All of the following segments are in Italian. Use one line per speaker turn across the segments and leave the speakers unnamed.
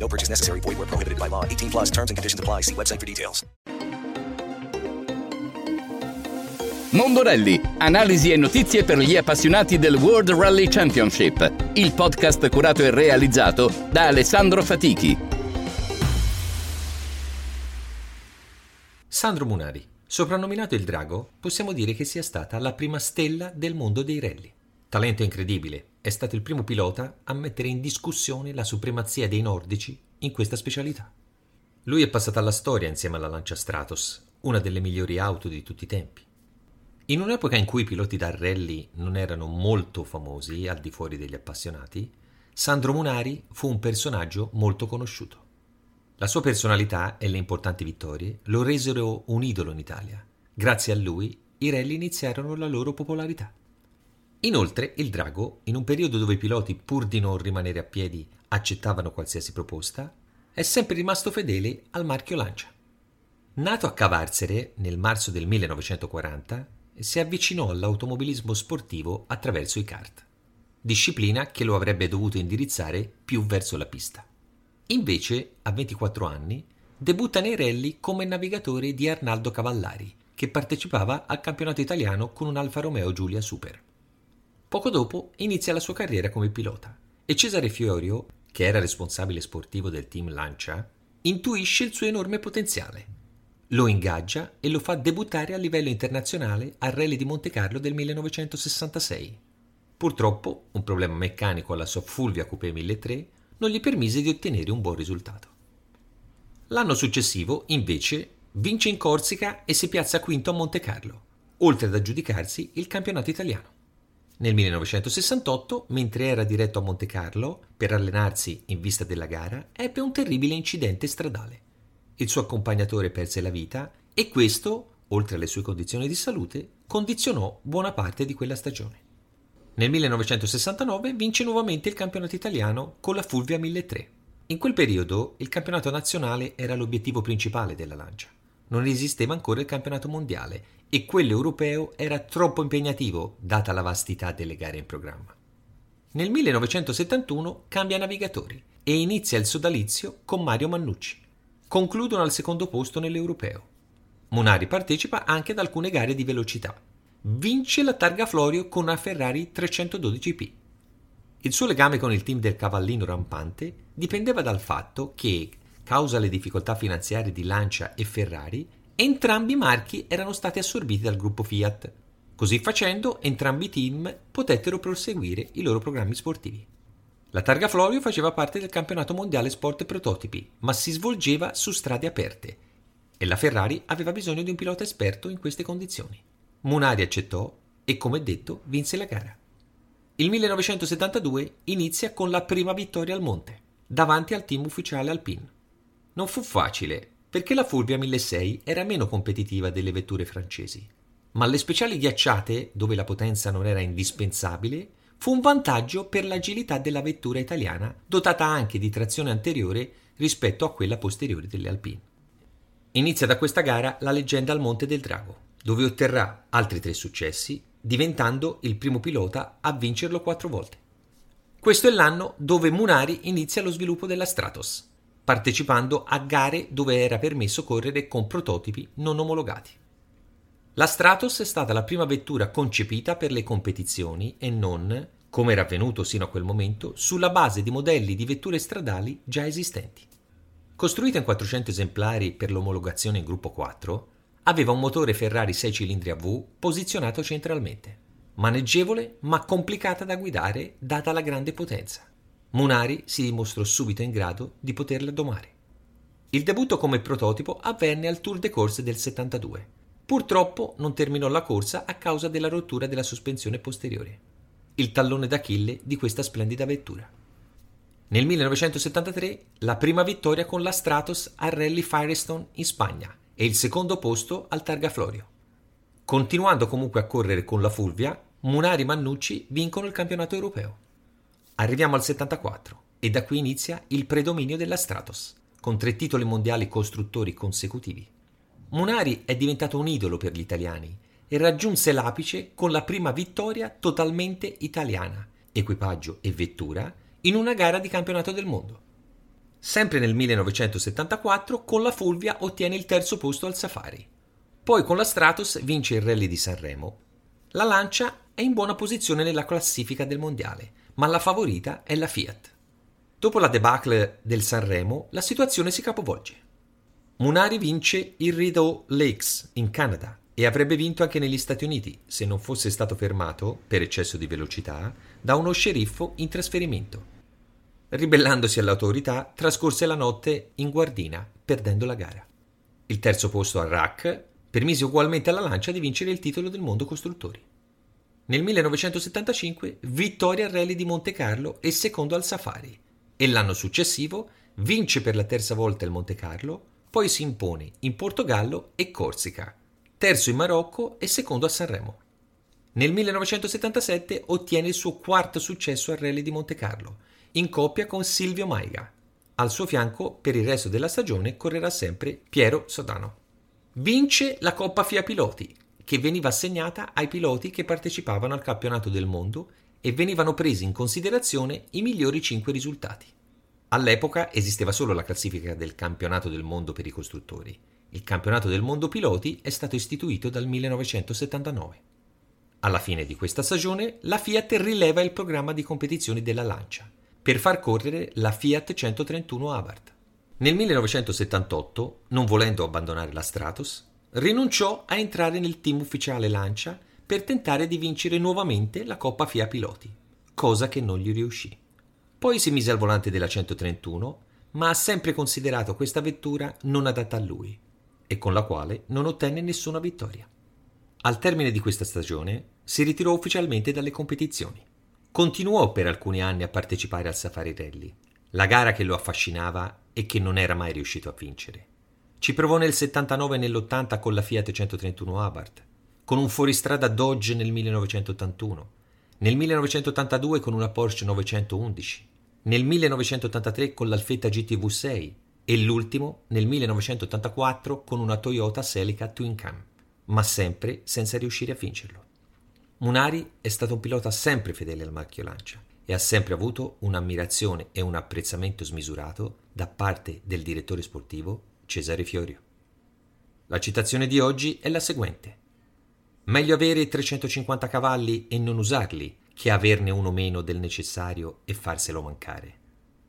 No purchase necessary. Void where prohibited by law. 18 plus terms and conditions apply. See website for details.
Mondo Rally, analisi e notizie per gli appassionati del World Rally Championship. Il podcast curato e realizzato da Alessandro Fatichi.
Sandro Munari, soprannominato il Drago, possiamo dire che sia stata la prima stella del mondo dei rally. Talento incredibile, è stato il primo pilota a mettere in discussione la supremazia dei nordici in questa specialità. Lui è passato alla storia insieme alla Lancia Stratos, una delle migliori auto di tutti i tempi. In un'epoca in cui i piloti da rally non erano molto famosi al di fuori degli appassionati, Sandro Munari fu un personaggio molto conosciuto. La sua personalità e le importanti vittorie lo resero un idolo in Italia. Grazie a lui i rally iniziarono la loro popolarità. Inoltre il Drago, in un periodo dove i piloti, pur di non rimanere a piedi, accettavano qualsiasi proposta, è sempre rimasto fedele al marchio Lancia. Nato a Cavarzere nel marzo del 1940, si avvicinò all'automobilismo sportivo attraverso i kart, disciplina che lo avrebbe dovuto indirizzare più verso la pista. Invece, a 24 anni, debutta nei rally come navigatore di Arnaldo Cavallari, che partecipava al campionato italiano con un Alfa Romeo Giulia Super. Poco dopo inizia la sua carriera come pilota e Cesare Fiorio, che era responsabile sportivo del team Lancia, intuisce il suo enorme potenziale. Lo ingaggia e lo fa debuttare a livello internazionale al Rally di Monte Carlo del 1966. Purtroppo, un problema meccanico alla sua Fulvia Coupé 1003 non gli permise di ottenere un buon risultato. L'anno successivo, invece, vince in Corsica e si piazza quinto a Monte Carlo, oltre ad aggiudicarsi il campionato italiano. Nel 1968, mentre era diretto a Monte Carlo per allenarsi in vista della gara, ebbe un terribile incidente stradale. Il suo accompagnatore perse la vita e questo, oltre alle sue condizioni di salute, condizionò buona parte di quella stagione. Nel 1969 vince nuovamente il campionato italiano con la Fulvia 1003. In quel periodo il campionato nazionale era l'obiettivo principale della Lancia. Non esisteva ancora il campionato mondiale e quello europeo era troppo impegnativo data la vastità delle gare in programma. Nel 1971 cambia navigatori e inizia il sodalizio con Mario Mannucci. Concludono al secondo posto nell'europeo. Munari partecipa anche ad alcune gare di velocità. Vince la targa Florio con una Ferrari 312P. Il suo legame con il team del cavallino rampante dipendeva dal fatto che, causa le difficoltà finanziarie di Lancia e Ferrari, entrambi i marchi erano stati assorbiti dal gruppo Fiat. Così facendo, entrambi i team potettero proseguire i loro programmi sportivi. La targa Florio faceva parte del campionato mondiale sport prototipi, ma si svolgeva su strade aperte e la Ferrari aveva bisogno di un pilota esperto in queste condizioni. Munari accettò e, come detto, vinse la gara. Il 1972 inizia con la prima vittoria al monte, davanti al team ufficiale Alpine. Non fu facile, perché la Fulvia 1006 era meno competitiva delle vetture francesi. Ma alle speciali ghiacciate, dove la potenza non era indispensabile, fu un vantaggio per l'agilità della vettura italiana, dotata anche di trazione anteriore rispetto a quella posteriore delle Alpine. Inizia da questa gara la leggenda al Monte del Drago, dove otterrà altri tre successi, diventando il primo pilota a vincerlo quattro volte. Questo è l'anno dove Munari inizia lo sviluppo della Stratos, partecipando a gare dove era permesso correre con prototipi non omologati. La Stratos è stata la prima vettura concepita per le competizioni e non, come era avvenuto sino a quel momento, sulla base di modelli di vetture stradali già esistenti. Costruita in 400 esemplari per l'omologazione in gruppo 4, aveva un motore Ferrari 6 cilindri a V posizionato centralmente, maneggevole ma complicata da guidare data la grande potenza. Munari si dimostrò subito in grado di poterla domare. Il debutto come prototipo avvenne al Tour de Corse del 72. Purtroppo non terminò la corsa a causa della rottura della sospensione posteriore, il tallone d'Achille di questa splendida vettura. Nel 1973 la prima vittoria con la Stratos al Rally Firestone in Spagna e il secondo posto al Targa Florio. Continuando comunque a correre con la Fulvia, Munari e Mannucci vincono il campionato europeo. Arriviamo al 74 e da qui inizia il predominio della Stratos, con tre titoli mondiali costruttori consecutivi. Munari è diventato un idolo per gli italiani e raggiunse l'apice con la prima vittoria totalmente italiana, equipaggio e vettura, in una gara di campionato del mondo. Sempre nel 1974 con la Fulvia ottiene il terzo posto al Safari. Poi con la Stratos vince il rally di Sanremo. La Lancia è in buona posizione nella classifica del mondiale, ma la favorita è la Fiat. Dopo la debacle del Sanremo, la situazione si capovolge. Munari vince il Rideau Lakes in Canada e avrebbe vinto anche negli Stati Uniti se non fosse stato fermato, per eccesso di velocità, da uno sceriffo in trasferimento. Ribellandosi alle autorità, trascorse la notte in guardina, perdendo la gara. Il terzo posto al RAC permise ugualmente alla Lancia di vincere il titolo del mondo costruttori. Nel 1975 vittoria al Rally di Monte Carlo e secondo al Safari e l'anno successivo vince per la terza volta il Monte Carlo, poi si impone in Portogallo e Corsica, terzo in Marocco e secondo a Sanremo. Nel 1977 ottiene il suo quarto successo al Rally di Monte Carlo, in coppia con Silvio Maiga. Al suo fianco, per il resto della stagione, correrà sempre Piero Sodano. Vince la Coppa FIA Piloti, che veniva assegnata ai piloti che partecipavano al campionato del mondo e venivano presi in considerazione i migliori cinque risultati. All'epoca esisteva solo la classifica del campionato del mondo per i costruttori. Il campionato del mondo piloti è stato istituito dal 1979. Alla fine di questa stagione la Fiat rileva il programma di competizioni della Lancia per far correre la Fiat 131 Abarth. Nel 1978, non volendo abbandonare la Stratos, rinunciò a entrare nel team ufficiale Lancia per tentare di vincere nuovamente la Coppa FIA Piloti, cosa che non gli riuscì. Poi si mise al volante della 131, ma ha sempre considerato questa vettura non adatta a lui e con la quale non ottenne nessuna vittoria. Al termine di questa stagione si ritirò ufficialmente dalle competizioni. Continuò per alcuni anni a partecipare al Safari Rally, la gara che lo affascinava e che non era mai riuscito a vincere. Ci provò nel 79 e nell'80 con la Fiat 131 Abarth, con un fuoristrada Dodge nel 1981, nel 1982 con una Porsche 911, nel 1983 con l'Alfetta GTV6 e l'ultimo nel 1984 con una Toyota Celica Twin Cam, ma sempre senza riuscire a vincerlo. Munari è stato un pilota sempre fedele al marchio Lancia e ha sempre avuto un'ammirazione e un apprezzamento smisurato da parte del direttore sportivo Cesare Fiorio. La citazione di oggi è la seguente. Meglio avere 350 cavalli e non usarli che averne uno meno del necessario e farselo mancare.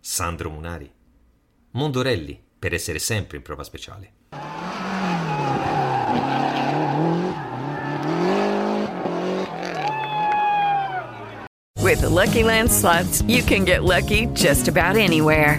Sandro Munari. Mondorelli, per essere sempre in prova speciale.
With the Lucky Land slots, you can get lucky just about anywhere.